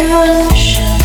Gosh.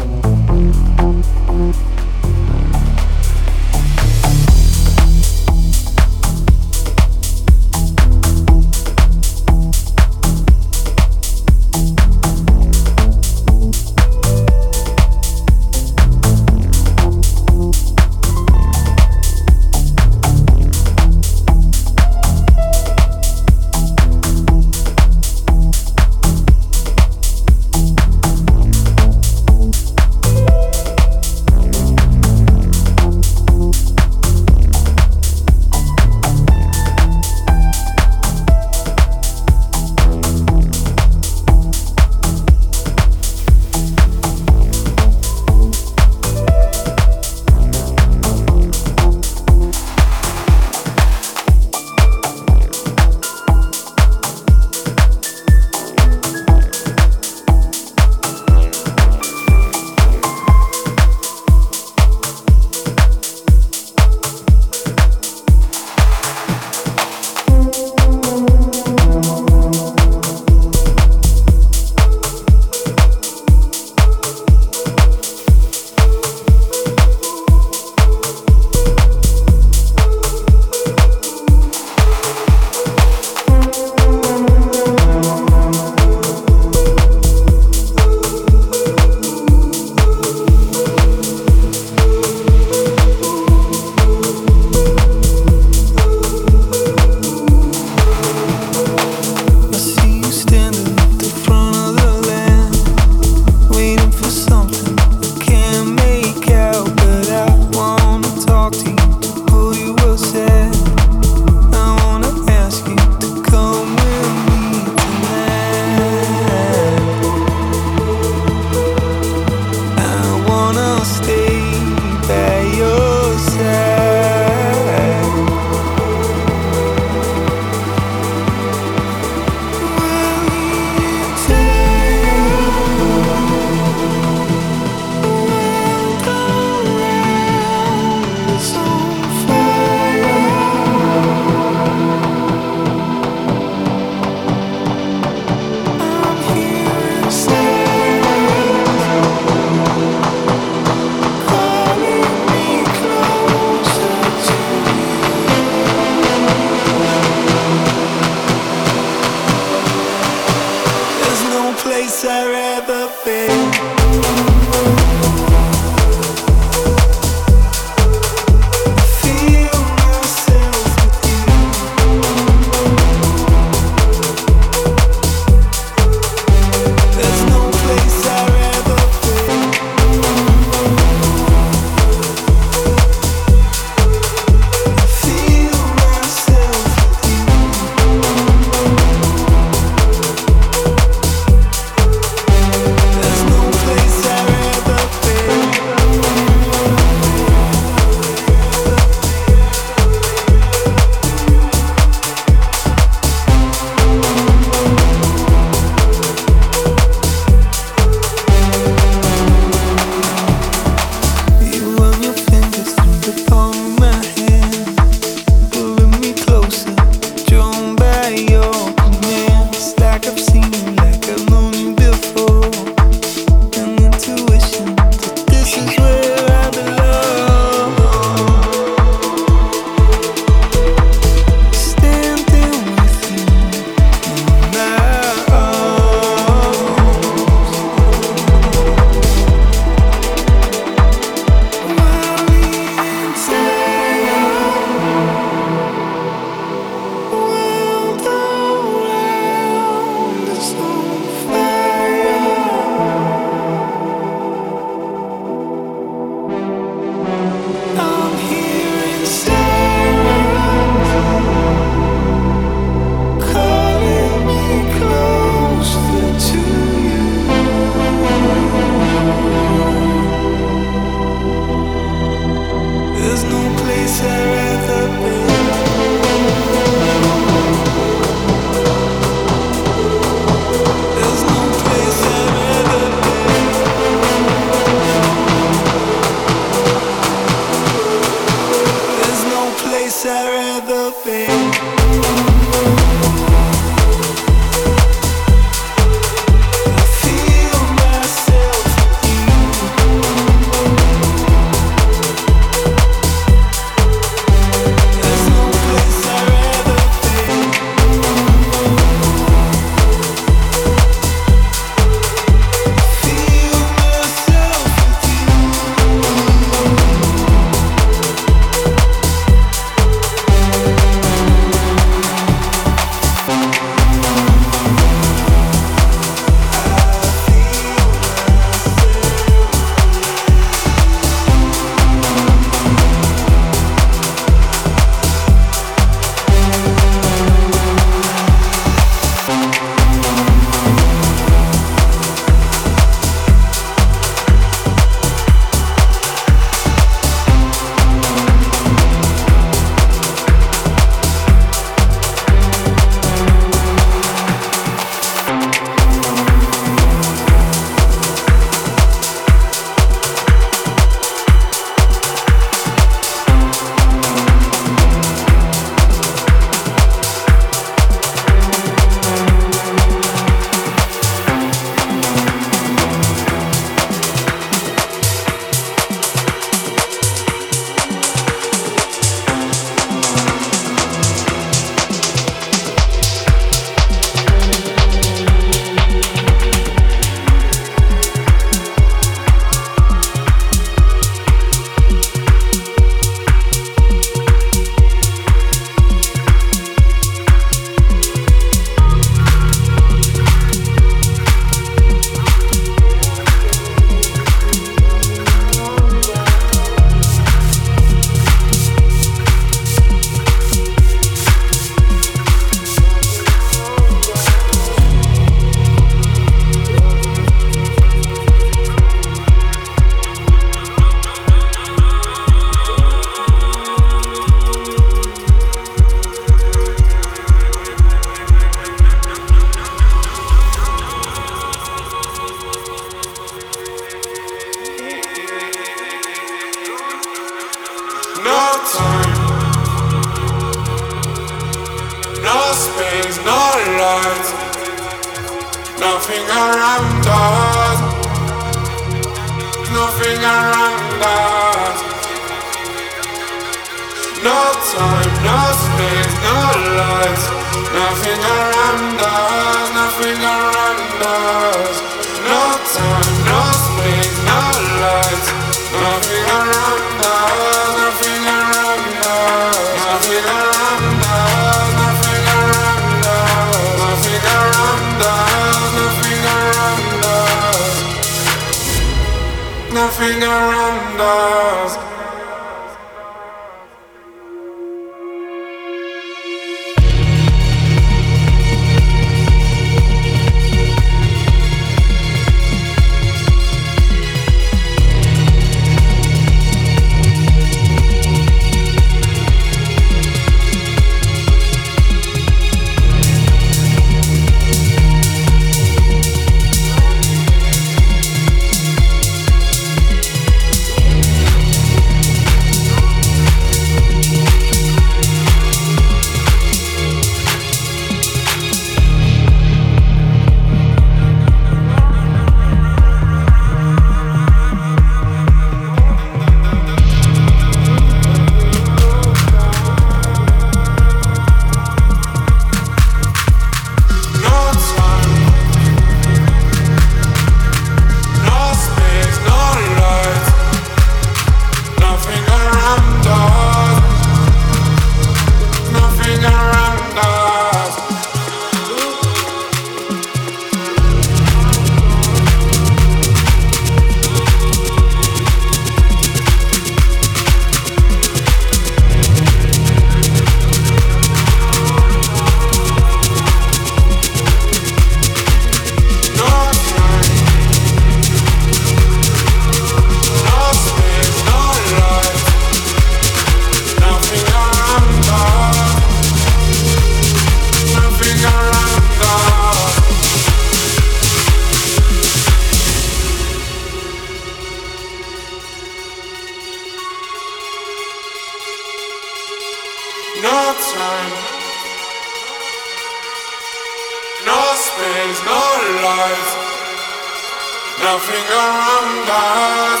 Nothing around us.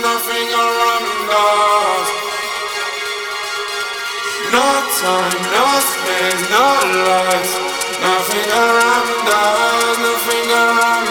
Nothing around us. No time, no space, no lies. Nothing around us. Nothing around.